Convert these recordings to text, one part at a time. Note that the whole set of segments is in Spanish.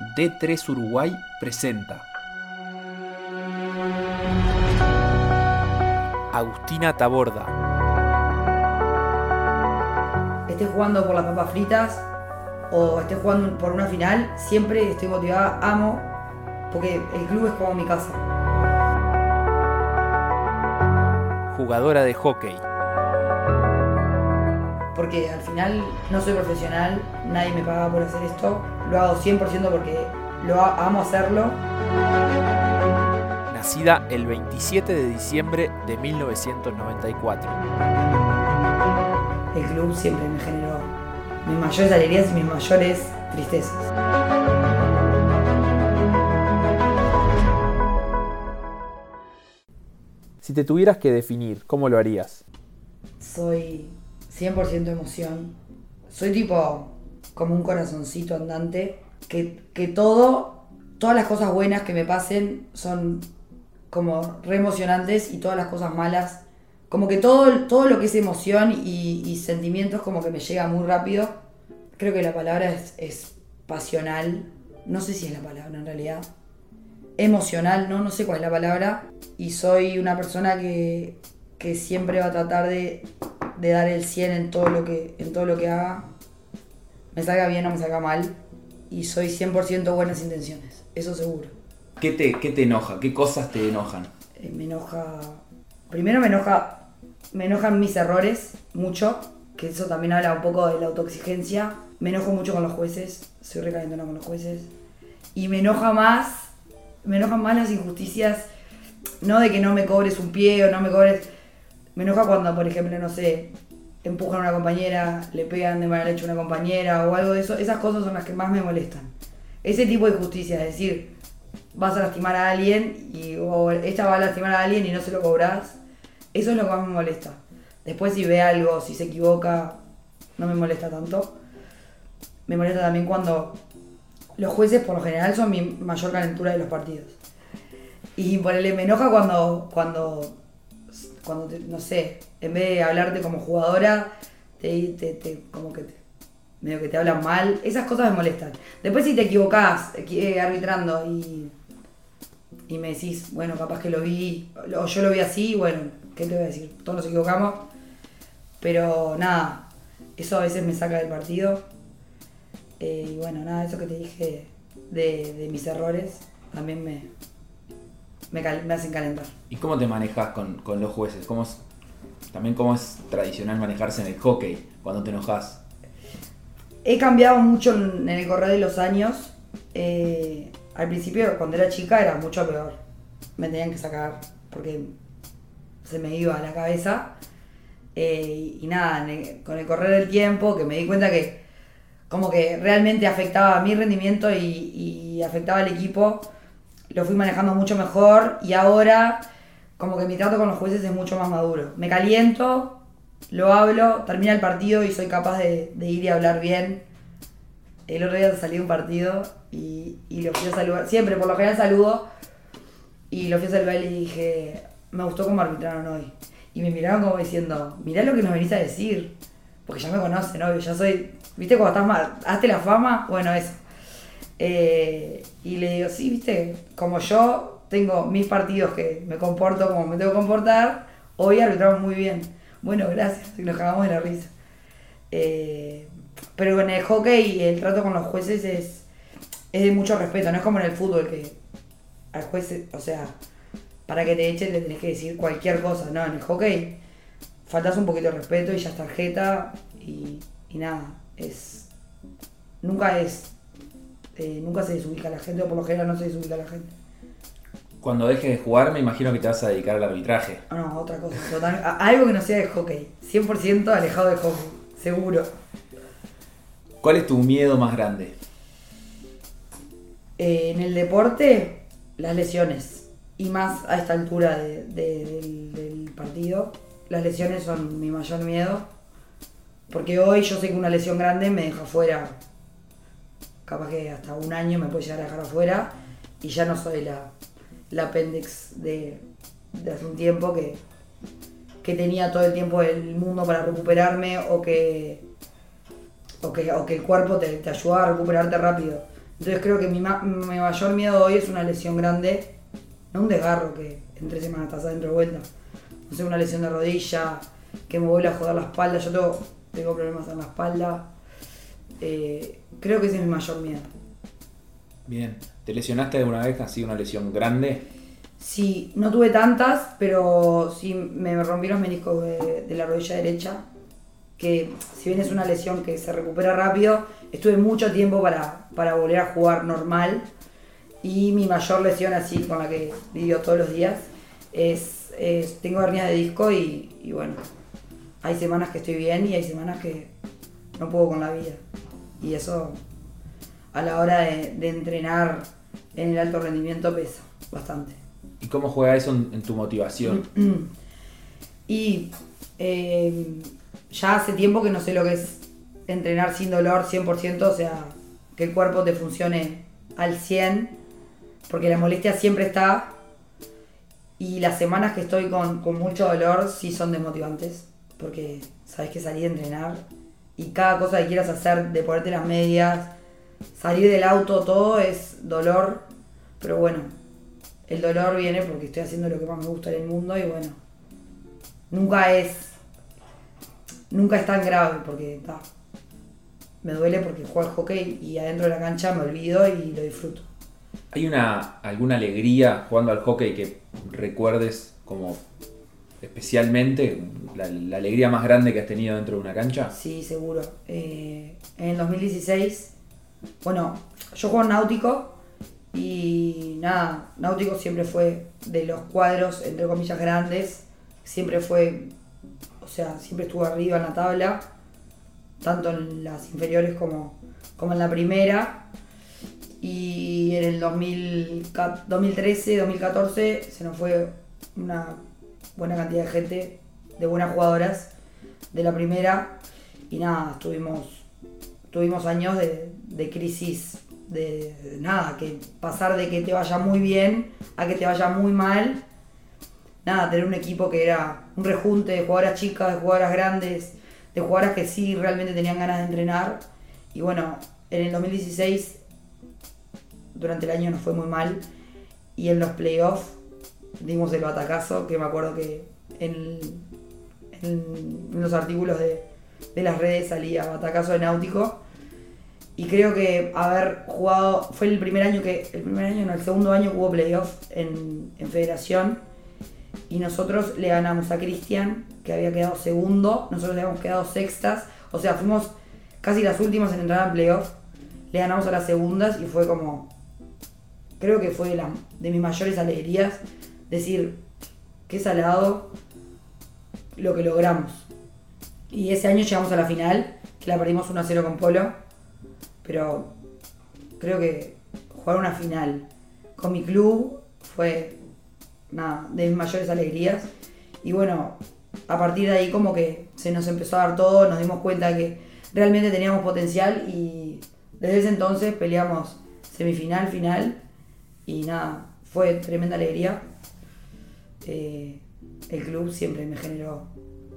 D3 Uruguay presenta Agustina Taborda. Esté jugando por las papas fritas o esté jugando por una final, siempre estoy motivada, amo, porque el club es como mi casa. Jugadora de hockey. Porque al final no soy profesional, nadie me paga por hacer esto, lo hago 100% porque lo amo hacerlo. Nacida el 27 de diciembre de 1994. El club siempre me generó mis mayores alegrías y mis mayores tristezas. Si te tuvieras que definir, ¿cómo lo harías? Soy 100% emoción. Soy tipo como un corazoncito andante. Que, que todo, todas las cosas buenas que me pasen son como re emocionantes y todas las cosas malas. Como que todo, todo lo que es emoción y, sentimientos como que me llega muy rápido. Creo que la palabra es, es pasional. No sé si es la palabra en realidad. Emocional, ¿no? No sé cuál es la palabra. Y soy una persona que, que siempre va a tratar de, de dar el 100 en todo lo que, en todo lo que haga. Me salga bien o me salga mal. Y soy 100% buenas intenciones. Eso seguro. ¿Qué te, ¿Qué te enoja? ¿Qué cosas te enojan? Eh, me enoja. Primero me enoja. Me enojan mis errores mucho. Que eso también habla un poco de la autoexigencia. Me enojo mucho con los jueces. Soy recalentona con los jueces. Y me enoja más. Me enojan más las injusticias. No de que no me cobres un pie o no me cobres. Me enoja cuando, por ejemplo, no sé, empujan a una compañera, le pegan de mala leche a una compañera o algo de eso. Esas cosas son las que más me molestan. Ese tipo de injusticia, es decir, vas a lastimar a alguien y o ella va a lastimar a alguien y no se lo cobras. Eso es lo que más me molesta. Después si ve algo, si se equivoca, no me molesta tanto. Me molesta también cuando los jueces por lo general son mi mayor calentura de los partidos. Y por el me enoja cuando, cuando, cuando te- no sé, en vez de hablarte como jugadora, te, te, te- como que te, medio que te hablan mal. Esas cosas me molestan. Después si te equivocás equi- eh, arbitrando y, y me decís, bueno, capaz que lo vi, o yo lo vi así, bueno, ¿qué te voy a decir? Todos nos equivocamos. Pero nada, eso a veces me saca del partido. Eh, y bueno, nada, eso que te dije de, de mis errores también me, me, cal- me hacen calentar. ¿Y cómo te manejas con, con los jueces? ¿Cómo es, también cómo es tradicional manejarse en el hockey cuando te enojas? He cambiado mucho en el correr de los años. Eh, al principio, cuando era chica, era mucho peor. Me tenían que sacar porque se me iba a la cabeza. Eh, y nada, el- con el correr del tiempo, que me di cuenta que como que realmente afectaba a mi rendimiento y, y afectaba al equipo, lo fui manejando mucho mejor y ahora como que mi trato con los jueces es mucho más maduro. Me caliento, lo hablo, termina el partido y soy capaz de, ir y hablar bien. El otro día salí de un partido y, lo fui a saludar. Siempre, por lo general saludo. Y lo fui a saludar y dije, me gustó cómo arbitraron hoy. Y me miraron como diciendo, mirá lo que nos venís a decir. Porque ya me conocen, obvio, ya soy, viste cuando estás mal, hazte la fama, bueno, eso. Eh, y le digo, sí, viste, como yo tengo mis partidos que me comporto como me tengo que comportar, hoy arbitramos muy bien. Bueno, gracias, y nos cagamos de la risa. Eh, pero en el hockey el trato con los jueces es, es de mucho respeto, no es como en el fútbol que al juez, o sea, para que te echen le tenés que decir cualquier cosa, no, en el hockey faltas un poquito de respeto y ya es tarjeta y, y nada, es nunca es eh, nunca se desubica la gente o por lo general no se desubica la gente. Cuando dejes de jugar me imagino que te vas a dedicar al arbitraje. Ah, no, otra cosa, total, a- algo que no sea de hockey, 100% alejado de hockey, seguro. ¿Cuál es tu miedo más grande? Eh, en el deporte, las lesiones. Y más a esta altura de- de- del, del partido. Las lesiones son mi mayor miedo. Porque hoy yo sé que una lesión grande me deja fuera. Capaz que hasta un año me puede llegar a dejar afuera. Y ya no soy la, la apéndice de, hace un tiempo que, que tenía todo el tiempo del mundo para recuperarme o que, o que, o que el cuerpo te, te ayudaba a recuperarte rápido. Entonces creo que mi, ma- mi mayor miedo hoy es una lesión grande, no un desgarro que en tres semanas estás adentro de vuelta. No sé, una lesión de rodilla, que me vuelva a joder la espalda. Yo tengo, tengo problemas en la espalda. Eh, creo que ese es mi mayor miedo. Bien. ¿Te lesionaste alguna vez? ¿Así una lesión grande? Sí, no tuve tantas, pero sí me rompí los meniscos de, de la rodilla derecha. Que si bien es una lesión que se recupera rápido, estuve mucho tiempo para, para volver a jugar normal. Y mi mayor lesión así con la que vivo todos los días es, es- tengo hernia de disco y, y bueno, hay semanas que estoy bien y hay semanas que no puedo con la vida. Y eso a la hora de, de entrenar en el alto rendimiento pesa bastante. ¿Y cómo juega eso en, en tu motivación? Y eh, ya hace tiempo que no sé lo que es entrenar sin dolor 100%, o sea, que el cuerpo te funcione al 100, porque la molestia siempre está. Y las semanas que estoy con, con mucho dolor sí son desmotivantes, porque sabes que salir a entrenar y cada cosa que quieras hacer, de ponerte las medias, salir del auto, todo es dolor, pero bueno, el dolor viene porque estoy haciendo lo que más me gusta en el mundo y bueno, nunca es nunca es tan grave porque me duele porque juego al hockey y adentro de la cancha me olvido y lo disfruto. ¿Hay una alguna alegría jugando al hockey que recuerdes como especialmente la, alegría más grande que has tenido dentro de una cancha? Sí, seguro. Eh, en el 2016, bueno, yo juego Náutico y nada, Náutico siempre fue de los cuadros, entre comillas, grandes, siempre fue, o sea, siempre estuvo arriba en la tabla, tanto en las inferiores como, como en la primera. Y en el 2000 2013, 2014 se nos fue una buena cantidad de gente, de buenas jugadoras de la primera. Y nada, tuvimos, tuvimos años de, de crisis, de, de nada, que pasar de que te vaya muy bien a que te vaya muy mal. Nada, tener un equipo que era un rejunte de jugadoras chicas, de jugadoras grandes, de jugadoras que sí realmente tenían ganas de entrenar. Y bueno, en el 2016, durante el año nos fue muy mal. Y en los playoffs dimos el batacazo, que me acuerdo que en, los artículos de, de las redes salía batacazo de náutico. Y creo que haber jugado, fue el primer año que, el primer año, no, el segundo año hubo playoff en, federación. Y nosotros le ganamos a Cristian, que había quedado segundo, nosotros le habíamos quedado sextas. O sea, fuimos casi las últimas en entrar en playoff. Le ganamos a las segundas y fue como, creo que fue de mis mayores alegrías decir qué salado lo que logramos. Y ese año llegamos a la final, que la perdimos 1 a 0 con Polo, pero creo que jugar una final con mi club fue nada, de mis mayores alegrías. Y bueno, a partir de ahí como que se nos empezó a dar todo, nos dimos cuenta que realmente teníamos potencial y desde ese entonces peleamos semifinal, final y nada, fue tremenda alegría. Eh, el club siempre me generó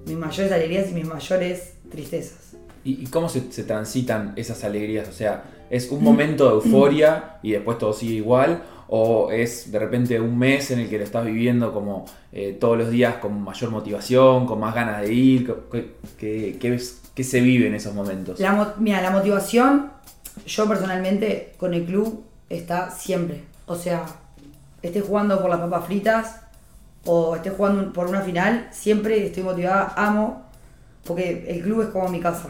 mis mayores alegrías y mis mayores tristezas. ¿Y, y cómo se, se transitan esas alegrías? O sea, ¿es un momento de euforia y después todo sigue igual? ¿O es de repente un mes en el que lo estás viviendo como eh, todos los días con mayor motivación, con más ganas de ir? ¿Qué, qué- qué ves- qué se vive en esos momentos? La, mira, la motivación, yo personalmente con el club está siempre. O sea, esté jugando por las papas fritas o esté jugando por una final, siempre estoy motivada, amo, porque el club es como mi casa.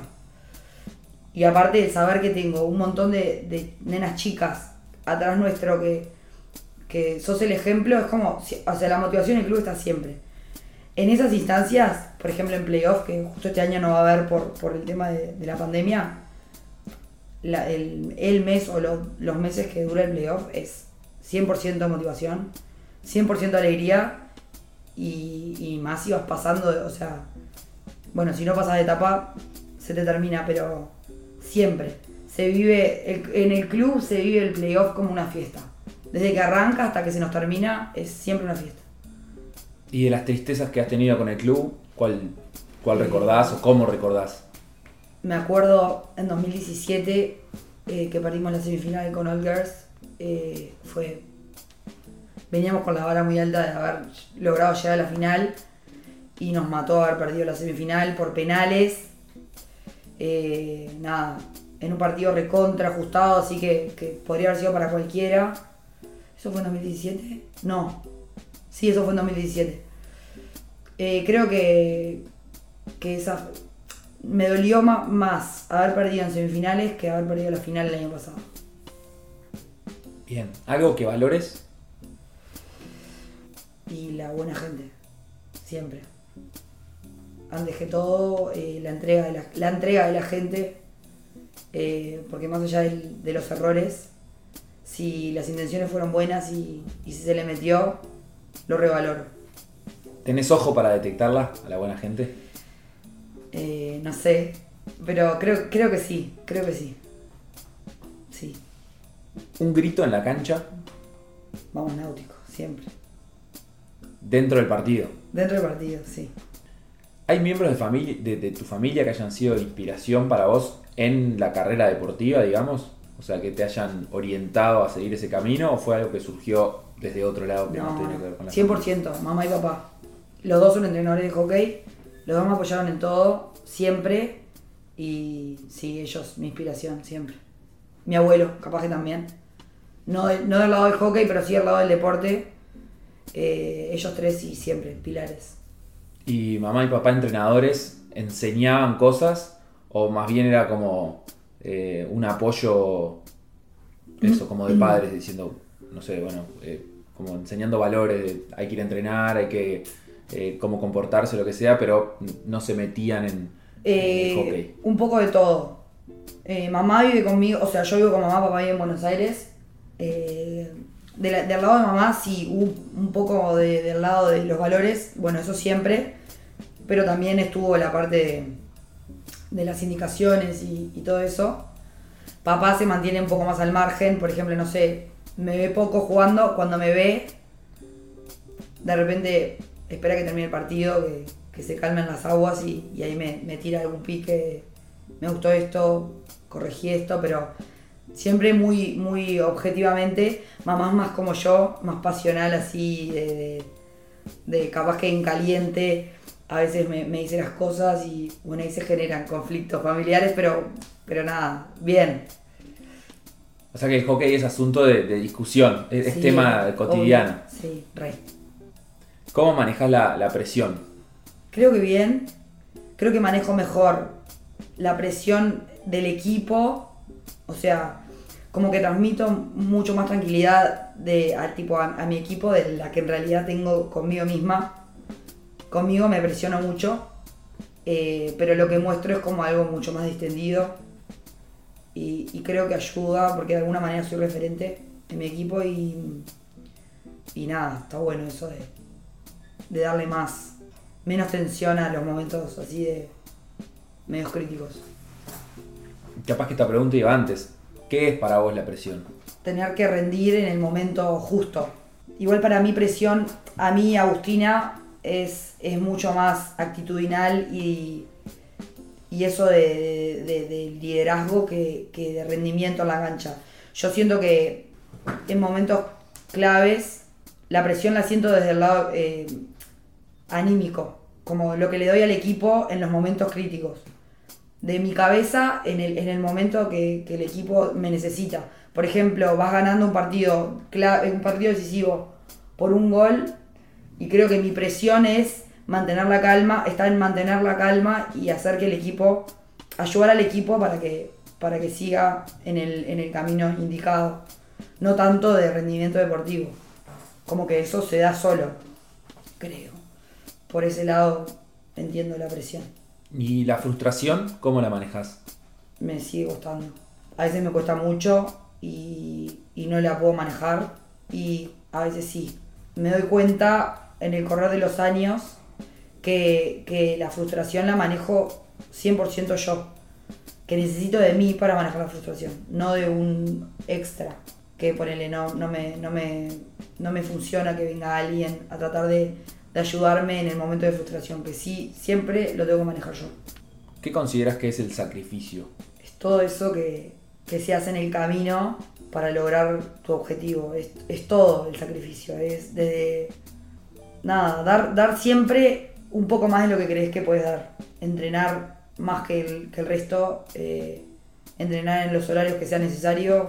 Y aparte de saber que tengo un montón de, nenas chicas atrás nuestro que, que sos el ejemplo, es como, o sea, la motivación del club está siempre. En esas instancias, por ejemplo en playoff, que justo este año no va a haber por, por el tema de, la pandemia, el, el mes o los, los meses que dura el playoff es 100% motivación, 100% alegría y, y más si vas pasando, o sea, bueno, si no pasas de etapa, se te termina, pero siempre. Se vive, el- en el club se vive el playoff como una fiesta. Desde que arranca hasta que se nos termina, es siempre una fiesta. ¿Y de las tristezas que has tenido con el club, cuál, cuál recordás o cómo recordás? Me acuerdo en 2017 eh, que perdimos la semifinal con All Girls, eh, fue. Veníamos con la vara muy alta de haber logrado llegar a la final y nos mató haber perdido la semifinal por penales. Eh, nada, en un partido recontra ajustado, así que, que podría haber sido para cualquiera. ¿Eso fue en 2017? No. Sí, eso fue en 2017. Eh, creo que, que esa, me dolió más haber perdido en semifinales que haber perdido la final el año pasado. Bien. ¿Algo que valores? Y la buena gente, siempre. Antes que todo, eh, la, entrega de la, la entrega de la gente, eh, porque más allá del- de los errores, si las intenciones fueron buenas y, y si se le metió, lo revaloro. ¿Tenés ojo para detectarla a la buena gente? Eh, no sé, pero creo, creo que sí, creo que sí. Sí, Un grito en la cancha vamos náutico, siempre. Dentro del partido. Dentro del partido, sí. ¿Hay miembros de, familia, de, de tu familia que hayan sido inspiración para vos en la carrera deportiva, digamos? O sea, que te hayan orientado a seguir ese camino o fue algo que surgió desde otro lado que no, No, tiene que ver con la 100%, mamá y papá. Los dos son entrenadores de hockey, los dos me apoyaron en todo, siempre. Y sí, ellos, mi inspiración, siempre. Mi abuelo, capaz que también. No, no del lado del hockey, pero sí del lado del deporte. Eh, ellos tres y siempre, pilares. ¿Y mamá y papá entrenadores enseñaban cosas o más bien era como eh, un apoyo, eso, como de padres diciendo, no sé, bueno, eh, como enseñando valores, de hay que ir a entrenar, hay que eh, cómo comportarse, lo que sea, pero no se metían en, en Eh, el hockey? Un poco de todo. Eh, mamá vive conmigo, o sea, yo vivo con mamá, papá vive en Buenos Aires. De la- del lado de mamá sí un poco de- del lado de los valores, bueno, eso siempre, pero también estuvo la parte de, las indicaciones y, todo eso. Papá se mantiene un poco más al margen, por ejemplo, no sé, me ve poco jugando, cuando me ve, de repente espera que termine el partido, que, se calmen las aguas y, y ahí me, me tira algún pique, me gustó esto, corregí esto, pero siempre muy, muy objetivamente, mamá es más como yo, más pasional así, de, de- de capaz que en caliente, a veces me, me dice las cosas y bueno, ahí se generan conflictos familiares, pero, pero nada, bien. O sea que el hockey es asunto de, de discusión, es, tema obvio. cotidiano. Sí, re. ¿Cómo manejas la, la presión? Creo que bien. Creo que manejo mejor la presión del equipo. O sea, como que transmito mucho más tranquilidad de, a, tipo, a, mi equipo de la que en realidad tengo conmigo misma. Conmigo me presiono mucho. eh, pero lo que muestro es como algo mucho más distendido. Y, y creo que ayuda porque de alguna manera soy referente en mi equipo y, y nada, está bueno eso de, de darle más, menos tensión a los momentos así de medios críticos. Capaz que esta pregunta iba antes. ¿Qué es para vos la presión? Tener que rendir en el momento justo. Igual para mí presión, a mí Agustina, es, es mucho más actitudinal y, y eso de, de- de liderazgo que, que de rendimiento en la cancha. Yo siento que en momentos claves la presión la siento desde el lado eh, anímico, como lo que le doy al equipo en los momentos críticos. De mi cabeza en el, en el momento que, que el equipo me necesita. Por ejemplo, vas ganando un partido, un partido decisivo por un gol y creo que mi presión es mantener la calma, está en mantener la calma y hacer que el equipo, ayudar al equipo para que, para que siga en el, en el camino indicado. No tanto de rendimiento deportivo. Como que eso se da solo, creo. Por ese lado entiendo la presión. ¿Y la frustración, cómo la manejas? Me sigue costando. A veces me cuesta mucho y, y no la puedo manejar y a veces sí. Me doy cuenta en el correr de los años que, que la frustración la manejo 100% yo. Que necesito de mí para manejar la frustración, no de un extra. Que ponele, no, no, me, no, me, no me funciona que venga alguien a tratar de, de ayudarme en el momento de frustración. Que sí, siempre lo tengo que manejar yo. ¿Qué consideras que es el sacrificio? Es todo eso que, que se hace en el camino para lograr tu objetivo. Es, es todo el sacrificio. Es desde. Nada, dar, dar siempre un poco más de lo que crees que puedes dar. Entrenar más que el, que el resto. eh, entrenar en los horarios que sea necesario.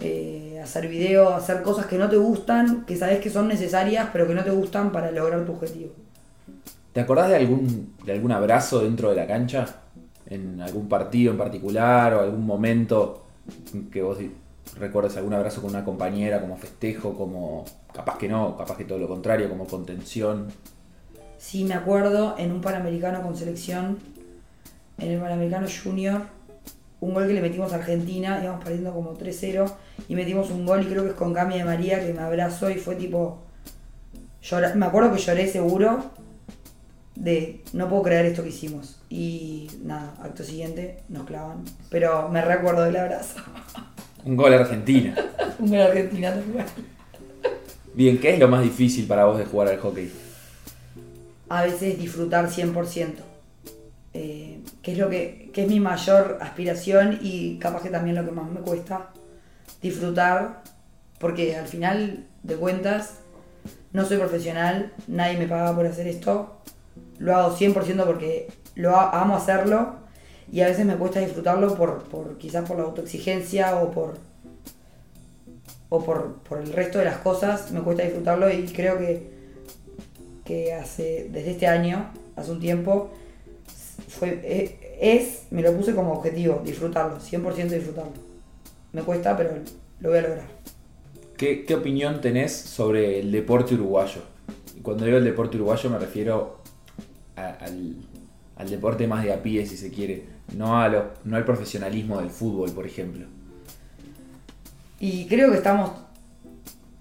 eh, hacer video, hacer cosas que no te gustan, que sabes que son necesarias, pero que no te gustan para lograr tu objetivo. ¿Te acordás de algún, de algún abrazo dentro de la cancha? ¿En algún partido en particular o algún momento que vos recuerdes algún abrazo con una compañera como festejo, como capaz que no, capaz que todo lo contrario, como contención? Sí, me acuerdo en un Panamericano con selección, en el Panamericano Junior, un gol que le metimos a Argentina, íbamos perdiendo como 3-0, y metimos un gol y creo que es con Cami de María que me abrazó y fue tipo... llora- me acuerdo que lloré seguro de no puedo creer esto que hicimos. Y nada, acto siguiente nos clavan. Pero me recuerdo del abrazo. Un gol a Argentina. un gol Argentina también. Bien, ¿qué es lo más difícil para vos de jugar al hockey? a veces disfrutar 100%. Eh, que es lo que, que es mi mayor aspiración y capaz que también lo que más me cuesta disfrutar, porque al final de cuentas no soy profesional, nadie me paga por hacer esto, lo hago 100% porque lo amo hacerlo y a veces me cuesta disfrutarlo por, por quizás por la autoexigencia o por o por, por el resto de las cosas, me cuesta disfrutarlo y creo que que hace, desde este año, hace un tiempo, fue, e- es, me lo puse como objetivo, disfrutarlo, 100% disfrutarlo. Me cuesta, pero lo voy a lograr. ¿Qué, qué opinión tenés sobre el deporte uruguayo? Cuando digo el deporte uruguayo me refiero a- al, al deporte más de a pie, si se quiere, no, a lo- no al profesionalismo del fútbol, por ejemplo. Y creo que estamos,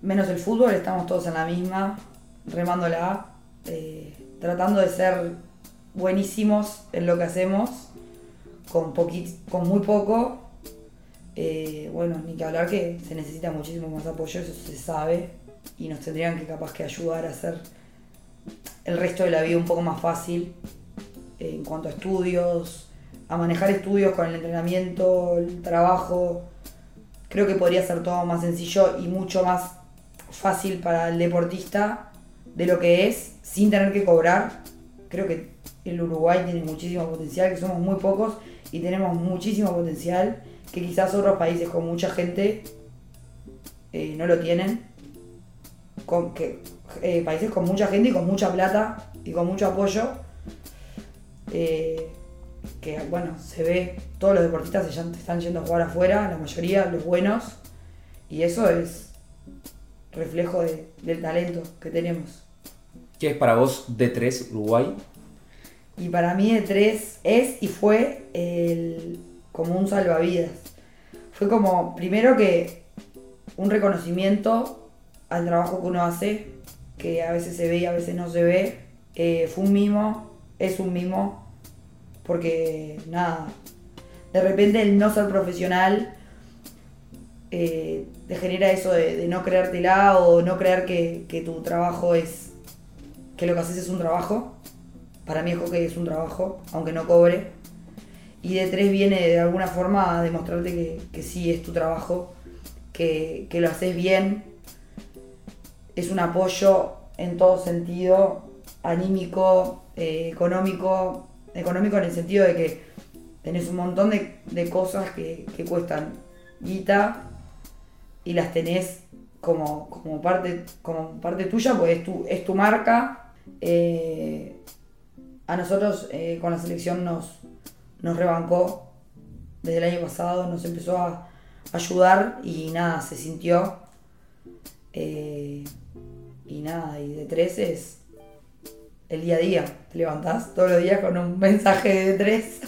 menos el fútbol, estamos todos en la misma, remándola, eh, tratando de ser buenísimos en lo que hacemos, con, con muy poco. Eh, bueno, ni que hablar que se necesita muchísimo más apoyo, eso se sabe, y nos tendrían que capaz que ayudar a hacer el resto de la vida un poco más fácil eh, en cuanto a estudios, a manejar estudios con el entrenamiento, el trabajo. Creo que podría ser todo más sencillo y mucho más fácil para el deportista de lo que es sin tener que cobrar. Creo que el Uruguay tiene muchísimo potencial, que somos muy pocos y tenemos muchísimo potencial que quizás otros países con mucha gente eh, no lo tienen. Con, que, eh, países con mucha gente y con mucha plata y con mucho apoyo. eh, que bueno, se ve, todos los deportistas se están yendo a jugar afuera, la mayoría, los buenos, y eso es reflejo de- del talento que tenemos. ¿Qué es para vos D3 Uruguay? Y para mí de tres es y fue el, como un salvavidas. Fue como, primero que un reconocimiento al trabajo que uno hace, que a veces se ve y a veces no se ve. Eh, fue un mimo, es un mimo, porque nada, de repente el no ser profesional eh, te genera eso de, de no creértela o no creer que tu trabajo es, que lo que haces es un trabajo. Para mí el hockey es un trabajo, aunque no cobre. Y de tres viene de alguna forma a demostrarte que, que sí es tu trabajo, que, que lo haces bien. Es un apoyo en todo sentido, anímico, eh, económico. Económico en el sentido de que tenés un montón de, de cosas que, que cuestan guita y las tenés como, como, parte, como parte tuya, pues es tu, es tu marca. Eh, a nosotros eh, con la selección nos, nos rebancó desde el año pasado, nos empezó a ayudar y nada, se sintió. Eh, y nada, y de tres es el día a día. Te levantás todos los días con un mensaje de tres.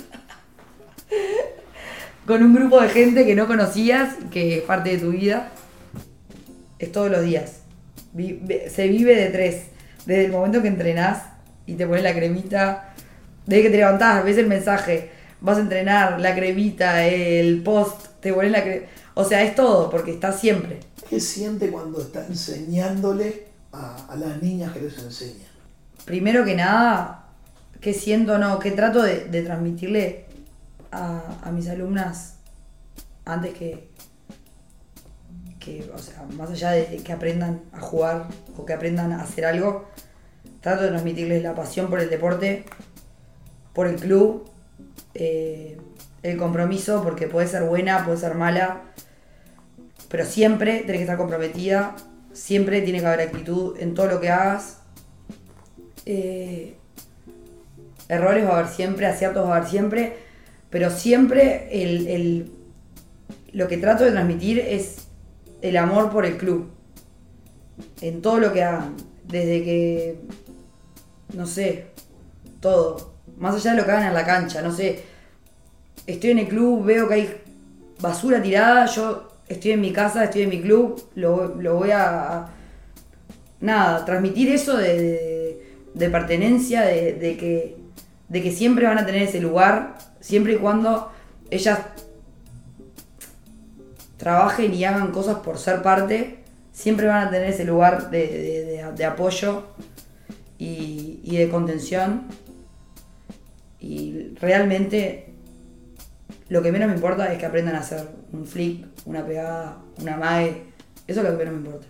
con un grupo de gente que no conocías, que es parte de tu vida. Es todos los días. Se vive de tres. Desde el momento que entrenás y te pones la cremita. Desde que te levantás, ves el mensaje. Vas a entrenar, la cremita, el post, te pones la cremita. O sea, es todo, porque estás siempre. ¿Qué siente cuando está enseñándole a, a las niñas que les enseña? primero que nada, ¿qué siento? No, que trato de, de transmitirle a, a mis alumnas antes que, que, o sea, más allá de que aprendan a jugar o que aprendan a hacer algo, trato de transmitirles la pasión por el deporte, por el club, eh, el compromiso, porque puede ser buena, puede ser mala, pero siempre tenés que estar comprometida, siempre tiene que haber actitud en todo lo que hagas. Eh, errores va a haber siempre, aciertos va a haber siempre, pero siempre el, lo que trato de transmitir es el amor por el club. En todo lo que hagan. Desde que, no sé, todo. Más allá de lo que hagan en la cancha, no sé. Estoy en el club, veo que hay basura tirada, yo estoy en mi casa, estoy en mi club, lo, lo voy a, Nada, transmitir eso de, de- pertenencia, de, de que, de que siempre van a tener ese lugar, siempre y cuando ellas trabajen y hagan cosas por ser parte, siempre van a tener ese lugar de apoyo y, de contención. Y realmente lo que menos me importa es que aprendan a hacer un flick, una pegada, una mague. Eso es lo que menos me importa.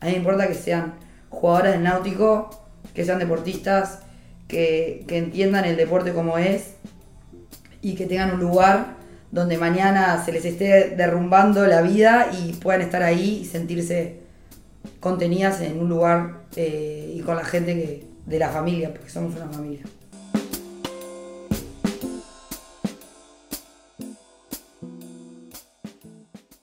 A mí me importa que sean jugadoras del náutico, que sean deportistas, que, que entiendan el deporte como es y que tengan un lugar donde mañana se les esté derrumbando la vida y puedan estar ahí y sentirse contenidas en un lugar eh, y con la gente que, de la familia, porque somos una familia.